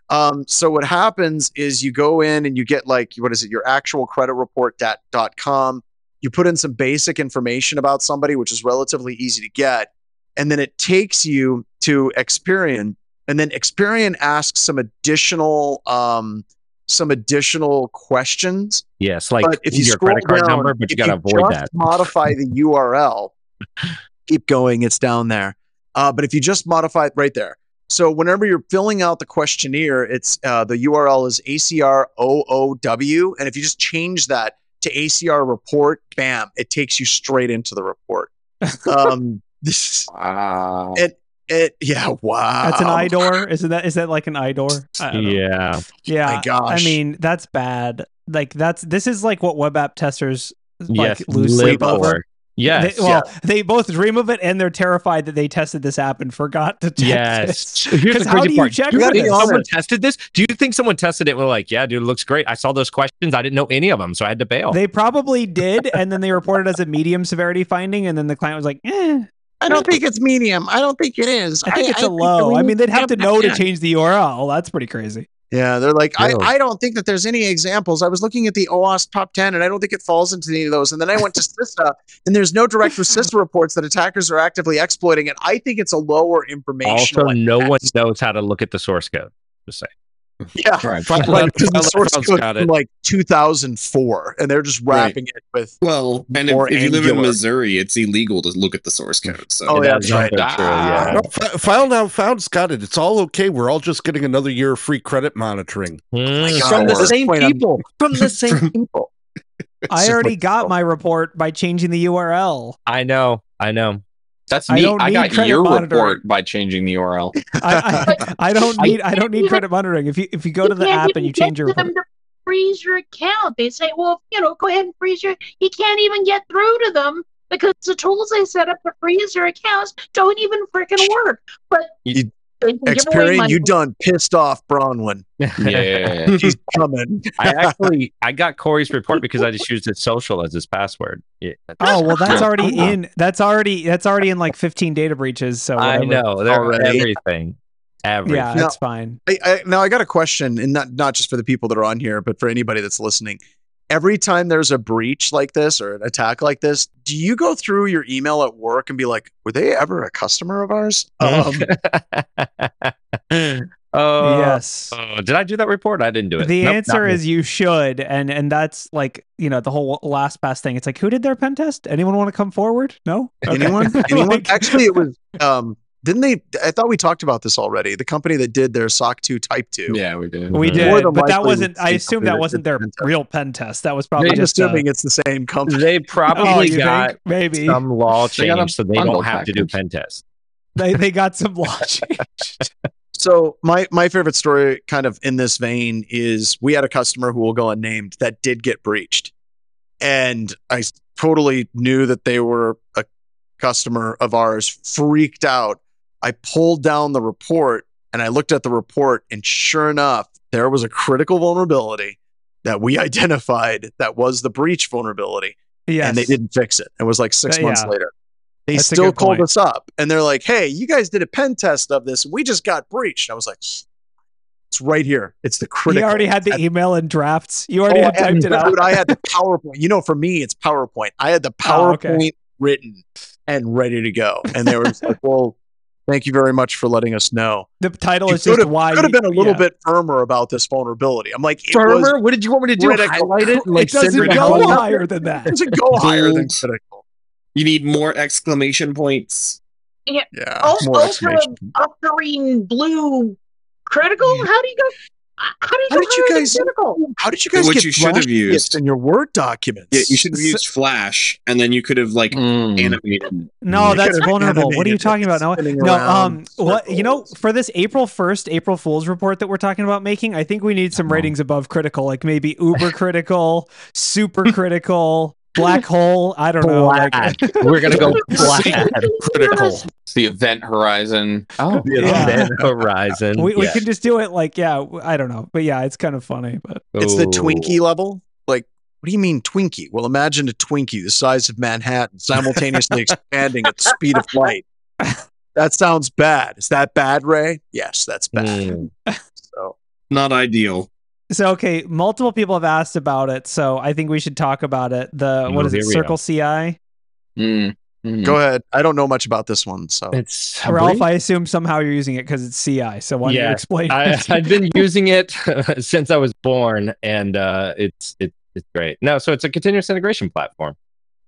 Um, so what happens is you go in and you get like what is it, your actual credit report dot, dot com. You put in some basic information about somebody, which is relatively easy to get, and then it takes you to Experian, and then Experian asks some additional um, some additional questions Yes, like but if you your scroll credit card down, number, but you got to avoid just that. Modify the URL. Keep going; it's down there. Uh, but if you just modify it right there, so whenever you're filling out the questionnaire, it's uh, the URL is ACROOW, and if you just change that to ACR report, bam, it takes you straight into the report. Um, this wow. it it yeah wow. That's an IDOR. Isn't that? Is that like an IDOR? I don't know. Yeah. Yeah. My gosh. I mean, that's bad. Like that's this is like what web app testers like yes. lose sleep over. for. Yes. They, well, they both dream of it and they're terrified that they tested this app and forgot to check Yes. this. Here's 'Cause the how crazy do you part. check Do you think this? someone tested this? Do you think someone tested it and were like, yeah, dude, it looks great. I saw those questions. I didn't know any of them, so I had to bail. They probably did, and then they reported as a medium severity finding, and then the client was like, "Eh, I don't think it's medium. I don't think it is. I think it's a low." I mean, they'd have to know to change the URL. That's pretty crazy. Yeah, they're like, I, Really? I don't think that there's any examples. I was looking at the OWASP top 10 and I don't think it falls into any of those. And then I went to CISA and there's no direct with CISA reports that attackers are actively exploiting it. I think it's a lower information. also, no one knows how to look at the source code. Just say. Yeah. Right. Found Like, out- the source code got from it. like 2004 and they're just Right. wrapping it with. Well, and if, if you live in. Missouri, it's illegal to look at the source code. So Oh, yeah, That's that's right. also true, yeah. No, Fi- File now found's got it. It's all okay. We're all just getting another year of free credit monitoring. Mm, God, from the this same point, I'm- people. From the same people. I already got my report by changing the URL. I know. I know. That's I neat. don't I, got your monitoring. report by changing the URL. I, I, I don't need I don't need credit monitoring. If you if you go to the app and you change your report, to freeze your account. They say, well, you know, go ahead and freeze your. You can't even get through to them because the tools they set up to freeze your accounts don't even freaking work. But You- they can give away Experian, money. you done pissed off Bronwyn. Yeah. She's coming. I actually I got Corey's report because I just used his social as his password. Yeah. oh well, that's already in. That's already that's already in like 15 data breaches. So I know. They're Already. everything. Everything. Yeah, No. it's fine. I, I, now I got a question, and not not just for the people that are on here, but for anybody that's listening. Every time there's a breach like this or an attack like this, do you go through your email at work and be like, "Were they ever a customer of ours?" Um, Oh, yes. oh, did I do that report? I didn't do it. The Nope, answer is you should, and and that's like you know the whole LastPass thing. It's like who did their pen test? Anyone want to come forward? No. Okay. anyone? Anyone? Like- Actually, it was. Um, didn't they? I thought we talked about this already. The company that did their SOC 2 Type 2. yeah, we did. We did, More than but that wasn't. I assume that that wasn't their pen real pen test. That was probably I'm just. uh, assuming it's the same company. They oh, probably you got think? maybe some law They change so they don't have to do pen tests. they they got some law change. So my my favorite story, kind of in this vein, is we had a customer who will go unnamed that did get breached, and I totally knew that they were a customer of ours. Freaked out. I pulled down the report and I looked at the report, and sure enough, there was a critical vulnerability that we identified that was the breach vulnerability, Yes. and they didn't fix it. It was like six months yeah. later. They That's still called point. us up and they're like, hey, you guys did a pen test of this. We just got breached. I was like, it's right here. It's the He critical. already had the email in drafts. You already Oh, had typed it out. I had the PowerPoint. You know, for me, it's PowerPoint. I had the Oh, okay. PowerPoint written and ready to go. And they were just like, well, thank you very much for letting us know. The title You is could just have, why could have been a little yeah. bit firmer about this vulnerability. I'm like, it Firmer? was, what did you want me to do? critical. Highlight it? Like it doesn't go out? higher than that. it doesn't go higher than critical. You need more exclamation points. Yeah. Oh, more ultra exclamation. octarine blue critical? How do you go? How do you How did you guys- critical? How did you guys What get you should have used. in your Word documents? Yeah, you should have used Flash, and then you could have like Mm. animated. No, that's vulnerable. What are you talking about? No, no. Um, what you know for this April first, April Fool's report that we're talking about making, I think we need some ratings above critical, like maybe uber critical, super critical, black hole. I don't know. Like, We're gonna go black. critical. The event horizon. Oh, The Yeah. event horizon. we, we Yeah. can just do it like yeah. I don't know, but yeah, it's kind of funny. But It's the Twinkie level. Like, what do you mean Twinkie? Well, imagine a Twinkie the size of Manhattan simultaneously expanding at the speed of light. That sounds bad. Is that bad, Ray? Yes, that's bad. Mm. So Not ideal. So okay, multiple people have asked about it, so I think we should talk about it. The what Oh, is it? here we Circle CI. Mm. Mm. go ahead. I don't know much about this one. So It's Ralph, I assume somehow you're using it because it's CI. So why don't you Yeah, explain? I, I've been using it since I was born, and uh, it's it, it's great. No, so it's a continuous integration platform.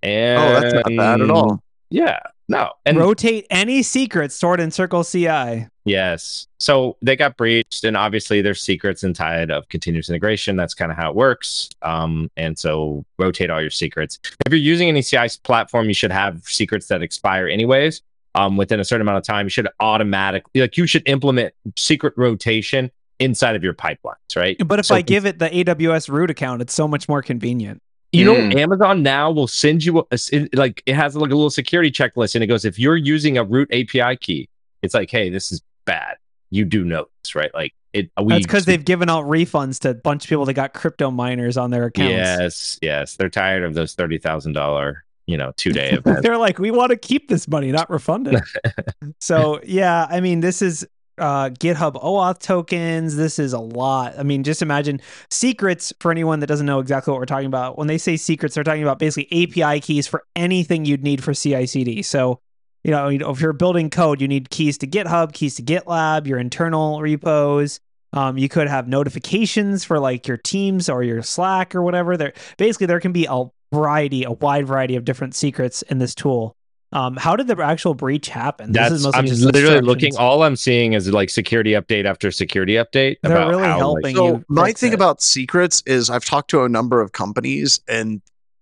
And oh, that's not bad at all. Yeah, no, and rotate any secrets stored in Circle CI. yes, so they got breached, and obviously there's secrets inside of continuous integration. That's kind of how it works. Um, and so rotate all your secrets. If you're using any CI platform, you should have secrets that expire anyways. Um, within a certain amount of time, you should automatically like you should implement secret rotation inside of your pipelines, right? But if So- I give it the AWS root account, it's so much more convenient. You know, Mm. Amazon now will send you a, like it has like a little security checklist, and it goes if you're using a root API key, it's like, hey, this is bad. You do know this, right? Like it. We, That's because they've given out refunds to a bunch of people that got crypto miners on their accounts. Yes, yes, they're tired of those thirty thousand dollar, you know, two day events. They're like, we want to keep this money, not refund it. so yeah, I mean, this is uh, GitHub OAuth tokens. This is a lot. I mean, just imagine secrets for anyone that doesn't know exactly what we're talking about. When they say secrets, they're talking about basically API keys for anything you'd need for CI/CD. So. You know, if you're building code, you need keys to GitHub, keys to GitLab, your internal repos. Um, you could have notifications for like your Teams or your Slack or whatever. There, basically, there can be a variety, a wide variety of different secrets in this tool. Um, how did the actual breach happen? That's this is mostly I'm just literally looking. All I'm seeing is like security update after security update. They're about really how, like- helping. So you my thing it. about secrets is I've talked to a number of companies and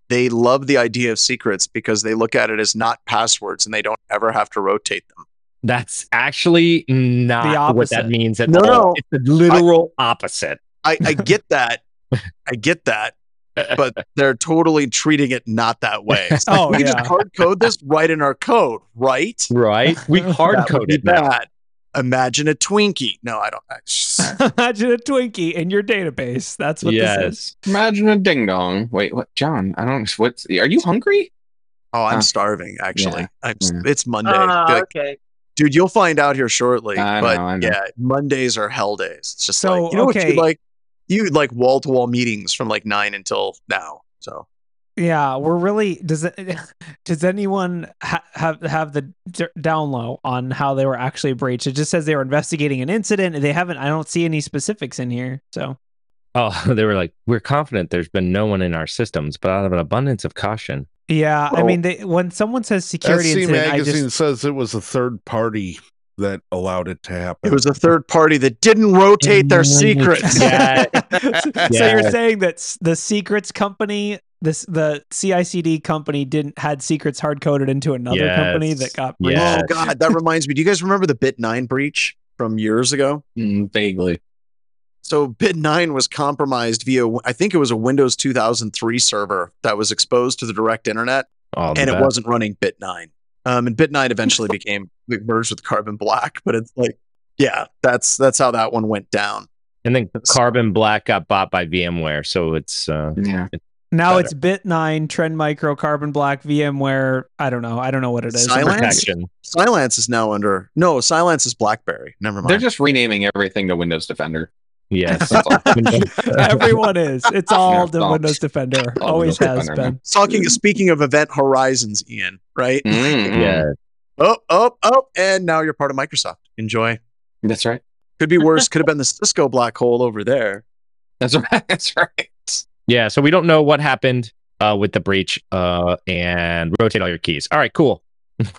they love the idea of secrets because they look at it as not passwords and they don't ever have to rotate them. That's actually not what that means at No, all. no. It's the literal opposite. I, I get that. I get that. But they're totally treating it not that way. It's like, Oh, we yeah. just hard code this right in our code, right? Right? We hard That would be coded now. bad. Imagine a Twinkie. No, I don't. I- Imagine a Twinkie in your database. That's what this is. Yes. Imagine a ding dong. Wait, what, John? I don't. What's? Are you hungry? Oh, I'm Huh. starving. Actually, Yeah. I'm, Yeah. it's Monday. Ah, Like, okay. dude, you'll find out here shortly. I but know, I know. yeah, Mondays are hell days. It's just So, like you know what you like. You like wall to wall meetings from like nine until now. So Yeah, we're really. Does it? Does anyone ha- have have the d- down low on how they were actually breached? It just says they were investigating an incident. They haven't. I don't see any specifics in here. So Oh, they were like, we're confident there's been no one in our systems, but out of an abundance of caution. yeah, I mean, they, when someone says security SC incident, I Magazine just says it was a third party that allowed it to happen. it was a third party that didn't rotate their secrets. Yeah. so you're saying that the secrets company, this the CICD company, didn't had secrets hard coded into another company that got Yeah. Oh god, that reminds me. Do you guys remember the Bit Nine breach from years ago? Mm, vaguely. So Bit 9 was compromised via, I think it was a Windows 2003 server that was exposed to the direct internet, All the and it wasn't running Bit 9. Um, and Bit 9 eventually became like, merged with Carbon Black, but it's like, yeah, that's that's how that one went down. And then Carbon Black got bought by VMware, so it's uh, Yeah. Now Better. it's Bit9, Trend Micro, Carbon Black, VMware. I don't know. I don't know what it is. Cylance? Cylance is now under no, Cylance is BlackBerry. Never mind. They're just renaming everything to Windows Defender. Yes. Everyone is. It's all Yeah, the all- Windows Defender. all Always Windows has Defender, been. talking speaking of event horizons, Ian, right? Mm, yeah. Oh, oh, oh, and now you're part of Microsoft. Enjoy. That's right. Could be worse. Could have been the Cisco black hole over there. That's right. That's right. Yeah. So we don't know what happened uh, with the breach uh, and rotate all your keys. All right, cool.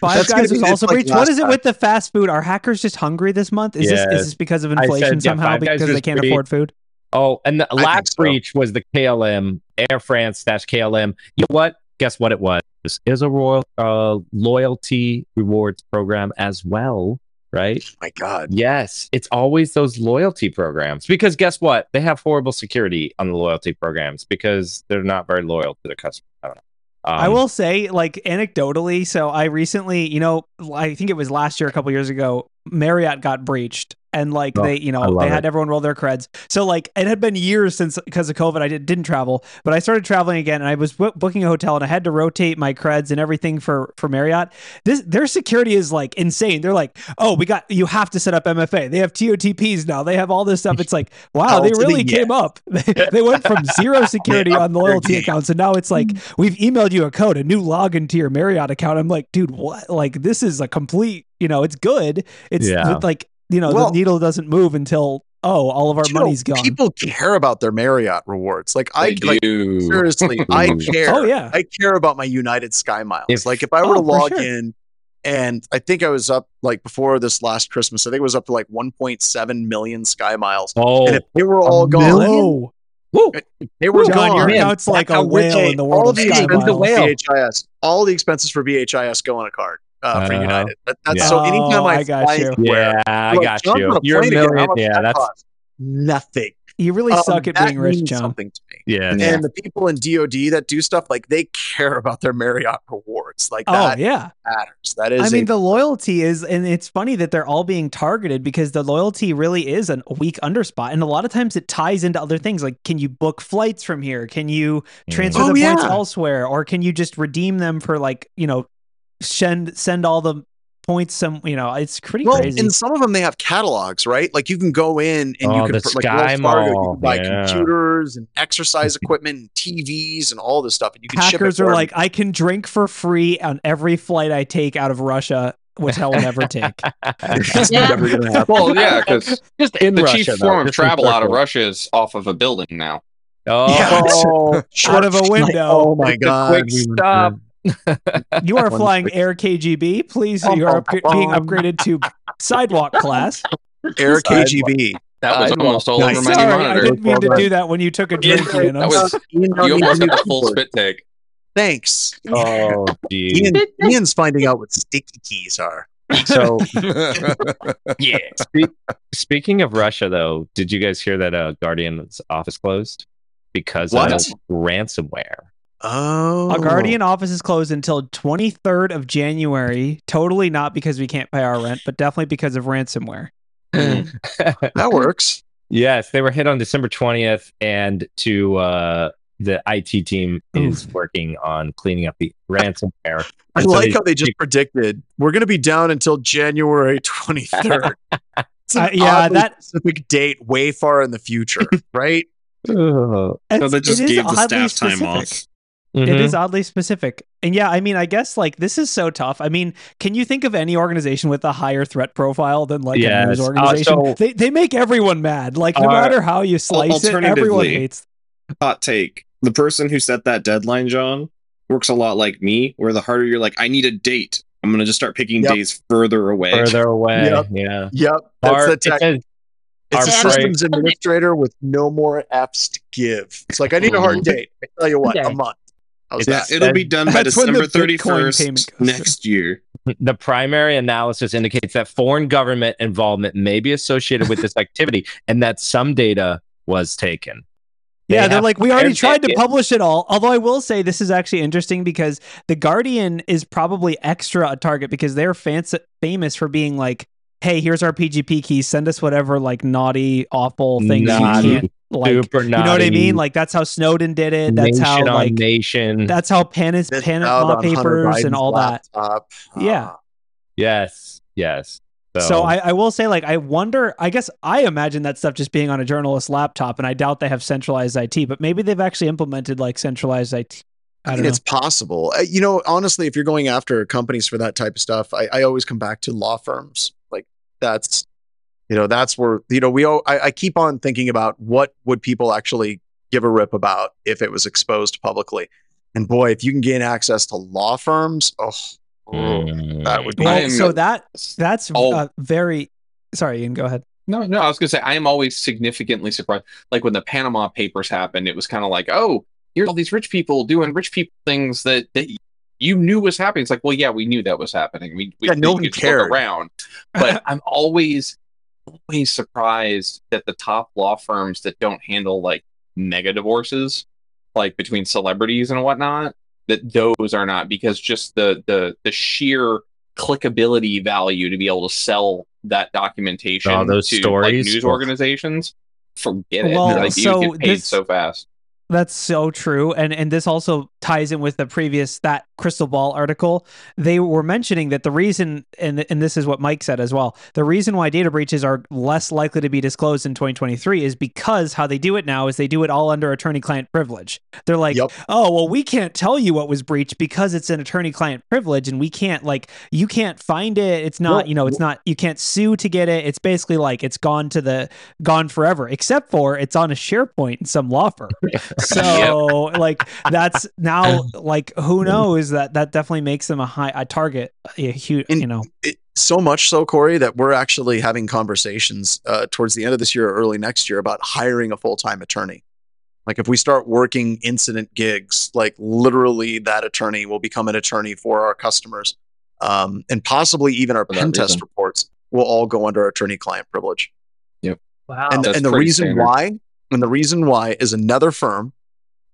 Five That's Guys was also like breached. What last it time. with the fast food? Are hackers just hungry this month? Is this is this because of I said, inflation yeah, somehow because they can't pretty- afford food? oh, and the think last so. breach was the KLM, Air France dash KLM. You know what? Guess what it was? This is a royal uh, loyalty rewards program as well, right? My God. Yes, it's always those loyalty programs because guess what? They have horrible security on the loyalty programs because they're not very loyal to their customers. I. Um, I will say, like anecdotally, so I recently, you know, I think it was last year, a couple years ago, Marriott got breached. And like Oh, they, you know, they had it. everyone roll their creds. So like it had been years since because of COVID, I did, didn't travel, but I started traveling again, and I was bu- booking a hotel, and I had to rotate my creds and everything for for Marriott. This their security is like insane. They're like, oh, we got you have to set up MFA. They have TOTPs now. They have all this stuff. It's like, wow, they to the really yes. came up. they went from zero security on the loyalty accounts, and now it's like mm. we've emailed you a code, a new login to your Marriott account. I'm like, dude, what? Like this is a complete. You know, it's good. It's Yeah. like you know Well- the needle doesn't move until oh, all of our Do you know, money's gone. People care about their Marriott rewards. Like I They like do. seriously, I care. Oh, yeah. I care about my United Sky Miles. If- like if I were Oh, to log sure. in and I think I was up like before this last Christmas, I think it was up to like 1.7 million Sky Miles. Oh, and if they were all gone, Whoa, they were John, gone. your man, account's like a whale in the all world of the Sky expenses Miles. for Miles. BHIS, all the expenses for BHIS go on a card uh, for Uh-huh. United. That, that's Yeah. so anytime Oh, I, I got you. anywhere, yeah, I got jump you. You're a plane again, million. Yeah, that that's cost? nothing. You really Um, suck at that being rich, John. Something to me. yeah. Yeah. And the people in DoD that do stuff like they care about their Marriott rewards. Like Oh that yeah. matters. That is. I mean, a- the loyalty is, and it's funny that they're all being targeted because the loyalty really is a weak underspot, and a lot of times it ties into other things. Like, can you book flights from here? Can you transfer Oh, the points yeah. elsewhere, or can you just redeem them for like you know, send send all the points some? You know, it's pretty well, crazy. in some of them they have catalogs, right? Like you can go in and you Oh, can the like Sky Wells Fargo, you can buy yeah. computers and exercise equipment, and TVs, and all this stuff, and you can ship it Hackers are like, I can drink for free on every flight I take out of Russia, which I will never take. It's Yeah. never gonna happen. Well, yeah, because just in the Russia, chief though, form of travel out of. Russia is off of a building now. Oh, out of a window. Oh my god! quick stop. Good. You are flying Air KGB. Please, you are up- being upgraded to sidewalk class. Air KGB. That was almost all nice. over my Sorry, I didn't mean to do that when you took a drink. Yeah, Ian. that I'm was- so- You almost need got a full spit take. Thanks. oh, geez. Ian, Ian's finding out what sticky keys are. So, yeah. Spe- speaking of Russia, though, did you guys hear that uh, Guardian's office closed because What? of ransomware? Oh, A Guardian office is closed until 23rd of January. Totally not because we can't pay our rent, but definitely because of ransomware. that works. yes, they were hit on December 20th, and to uh, the IT team is working on cleaning up the ransomware. I so like they- how they just predicted we're going to be down until January 23rd. It's an Uh, yeah, oddly that- specific date way far in the future, right? Ugh. So they just gave the oddly staff time specific. Off. It is oddly specific. And yeah, I mean, I guess like this is so tough. I mean, can you think of any organization with a higher threat profile than like a Yes. news Uh, organization? so- they, they make everyone mad. Like, no Uh, matter how you slice it, everyone hates. Hot take: the person who set that deadline, John, works a lot like me. Where the harder you're like, I need a date. I'm gonna just start picking Yep. days further away. Further away. Yep. Yeah. Yep. That's Our- the tech. says- It's a our break- systems administrator with no more F's to give. It's like I need a hard date. I tell you what, Okay. a month. How's that? It'll be done by That's when the December 31st goes next year. The primary analysis indicates that foreign government involvement may be associated with this activity and that some data was taken. They Yeah, they're like, we already tried to and- publish it all. Although I will say this is actually interesting because the Guardian is probably extra a target because they're fancy, famous for being like, hey, here's our PGP keys. Send us whatever like naughty, awful things Naughty, you can't like. super You know what I mean? Like that's how Snowden did it. That's nation how like nation. that's how Panis, Missed Panama out papers and Biden's all that. laptop. Yeah. Ah. yes, yes. So I, I will say, like, I wonder. I guess I imagine that stuff just being on a journalist's laptop, and I doubt they have centralized IT. But maybe they've actually implemented like centralized IT. I I don't mean, know. it's possible. Uh, You know, honestly, if you're going after companies for that type of stuff, I, I always come back to law firms. Like that's, you know, that's where you know we. All, I, I keep on thinking about what would people actually give a rip about if it was exposed publicly. And boy, if you can gain access to law firms, oh, Mm. that would be. Well, so that that's Oh. uh, very. Sorry, Ian. Go ahead. No, no, I was gonna say I am always significantly surprised. Like when the Panama Papers happened, it was kind of like, oh, here's all these rich people doing rich people things that that you knew was happening. It's like, well, yeah, we knew that was happening. We, we Yeah, no one cared. around, but I'm always always surprised that the top law firms that don't handle like mega divorces, like between celebrities and whatnot, that those are not because just the the the sheer clickability value to be able to sell that documentation Oh, those to stories? like, news organizations. Forget it. Well, like you so get paid this- so fast. That's so true, and and this also ties in with the previous that crystal ball article. They were mentioning that the reason, and and this is what Mike said as well, the reason why data breaches are less likely to be disclosed in 2023 is because how they do it now is they do it all under attorney-client privilege. They're like, Yep. oh well, we can't tell you what was breached because it's an attorney-client privilege, and we can't like you can't find it. It's not Well, you know it's not you can't sue to get it. It's basically like it's gone to the gone forever, except for it's on a SharePoint in some law firm. So like that's now like who knows that that definitely makes them a high a target a huge In- you know it, so much so, Corey, that we're actually having conversations uh, towards the end of this year or early next year about hiring a full time attorney. Like if we start working incident gigs, like literally that attorney will become an attorney for our customers, um, and possibly even our pen test reason. reports will all go under attorney client privilege. Wow. and, and the reason standard. why and the reason why is another firm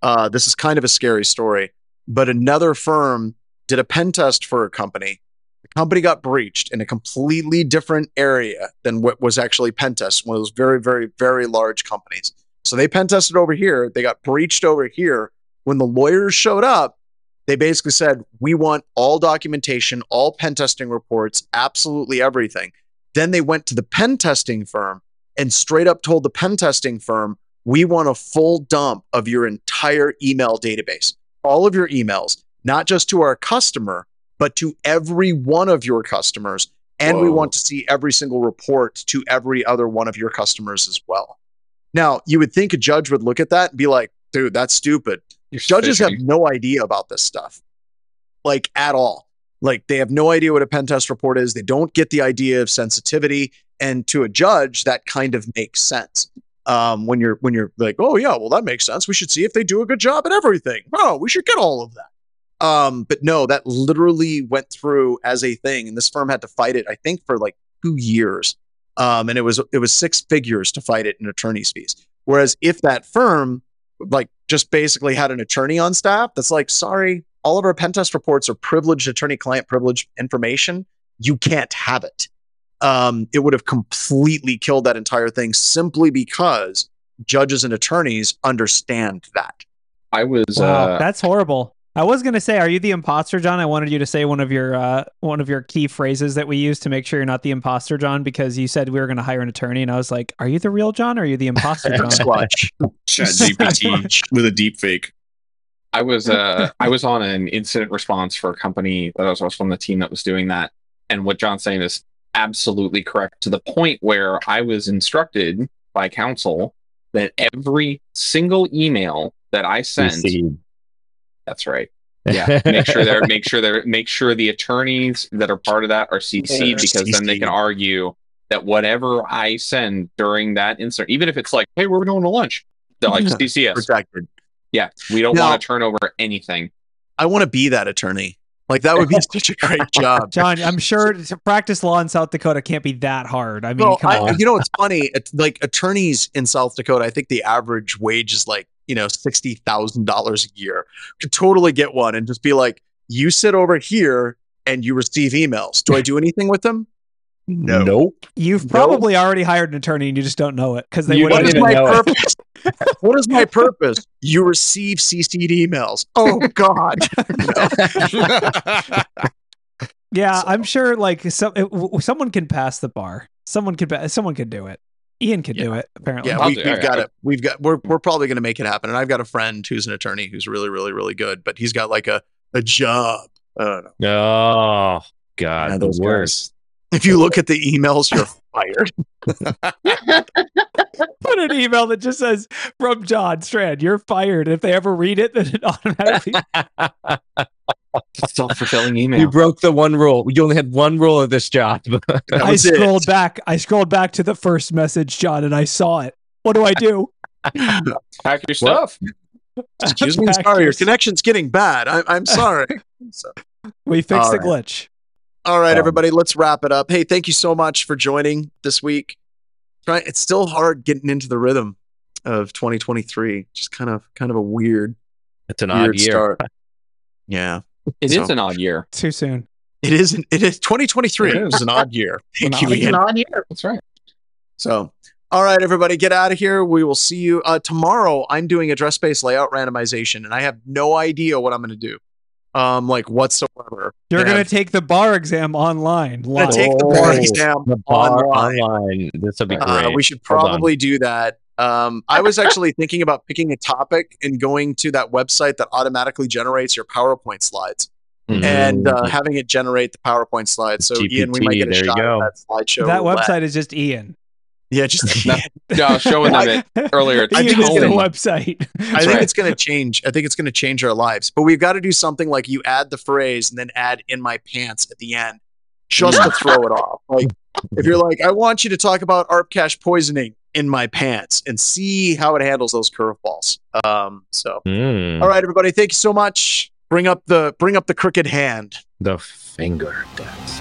uh, this is kind of a scary story but another firm did a pen test for a company. The company got breached in a completely different area than what was actually pen test one of those very very very large companies. So they pen tested over here they got breached over here. When the lawyers showed up they basically said we want all documentation all pen testing reports absolutely everything. Then they went to the pen testing firm and straight up told the pen testing firm, we want a full dump of your entire email database, all of your emails, not just to our customer, but to every one of your customers. And we want to see every single report to every other one of your customers as well. Now, you would think a judge would look at that and be like, dude, that's stupid. You're Judges have no idea about this stuff, like at all. Like they have no idea what a pen test report is. They don't get the idea of sensitivity. And to a judge, that kind of makes sense. Um, when you're when you're like, oh yeah, well that makes sense. We should see if they do a good job at everything. Oh, we should get all of that. Um, but no, that literally went through as a thing, and this firm had to fight it. I think for like two years, um, and it was it was six figures to fight it in attorney's fees. Whereas if that firm like just basically had an attorney on staff that's like, sorry, all of our pen test reports are privileged attorney client privilege information. You can't have it. Um, it would have completely killed that entire thing simply because judges and attorneys understand that. I was wow uh, that's horrible. I was gonna say, are you the imposter, John? I wanted you to say one of your uh, one of your key phrases that we use to make sure you're not the imposter, John, because you said we were gonna hire an attorney, and I was like, are you the real John or are you the imposter, John? Squatch. Chat GPT with a deep fake. I was uh I was on an incident response for a company that I was, I was from the team that was doing that. And what John's saying is absolutely correct to the point where I was instructed by counsel that every single email that I sent Received. that's right. Yeah. make sure they're make sure they're make sure the attorneys that are part of that are CC'd because then they can argue that whatever I send during that insert, even if it's like, hey, we're going to lunch, they're like Yeah. CCS. Protected. Yeah, we don't want to turn over anything. I want to be that attorney. Like that would be such a great job. John, I'm sure to practice law in South Dakota can't be that hard. I mean, I, on. you know, it's funny. It's like attorneys in South Dakota, I think the average wage is like, you know, $60,000 a year. Could totally get one and just be like, you sit over here and you receive emails. Do I do anything with them? No. Nope. You've No. probably already hired an attorney and you just don't know it because they You wouldn't What is even even my know it. purpose? what is my purpose? You receive CC'd emails. Oh God. Yeah, So- I'm sure. Like, so, it, w- someone can pass the bar. Someone can. pa- Someone can do it. Ian can do it. Apparently. Yeah, we, we've I- got it. We've got. We're we're probably going to make it happen. And I've got a friend who's an attorney who's really, really, really good, but he's got like a a job. I don't know. Oh God, Yeah, the those guys. worst. If you look at the emails, you're fired. Put an email that just says from John Strand, "You're fired." If they ever read it, then it automatically. Self fulfilling email. You broke the one rule. You only had one rule of this job. I was it. scrolled back. I scrolled back to the first message, John, and I saw it. What do I do? Pack your stuff. Excuse me. Back Sorry, your yours. connection's getting bad. I'm I'm sorry. So, We fixed All the right. glitch. All right, Um, everybody, let's wrap it up. Hey, thank you so much for joining this week. Try. It's still hard getting into the rhythm of 2023. Just kind of kind of a weird It's an weird odd year. start. Yeah. It is So- an odd year. Too soon. It is. an- It is 2023. It It is. is an odd year. Thank you, odd It's an odd year. That's right. So, all right, everybody, get out of here. We will see you uh, tomorrow. I'm doing address space layout randomization, and I have no idea what I'm going to do, um, like whatsoever. You're And gonna take the bar exam online. gonna Live. take the bar Oh, exam The bar online. online. This will be great. Uh, we should probably do that. Um, I was actually thinking about picking a topic and going to that website that automatically generates your PowerPoint slides Mhm. and uh, having it generate the PowerPoint slides. So, Ian, we might get a shot at that slideshow. that roulette. website is just Ian. Yeah, just No, Yeah, showing them it earlier. It's I Ian think is it's the gonna- website. I think right. it's going to change. I think it's going to change our lives. But we've got to do something like you add the phrase and then add in my pants at the end just to throw it off. Like if you're like, I want you to talk about ARP cache poisoning in my pants and see how it handles those curveballs. Um, so Mm, all right, everybody, thank you so much. Bring up the bring up the crooked hand. The finger dance.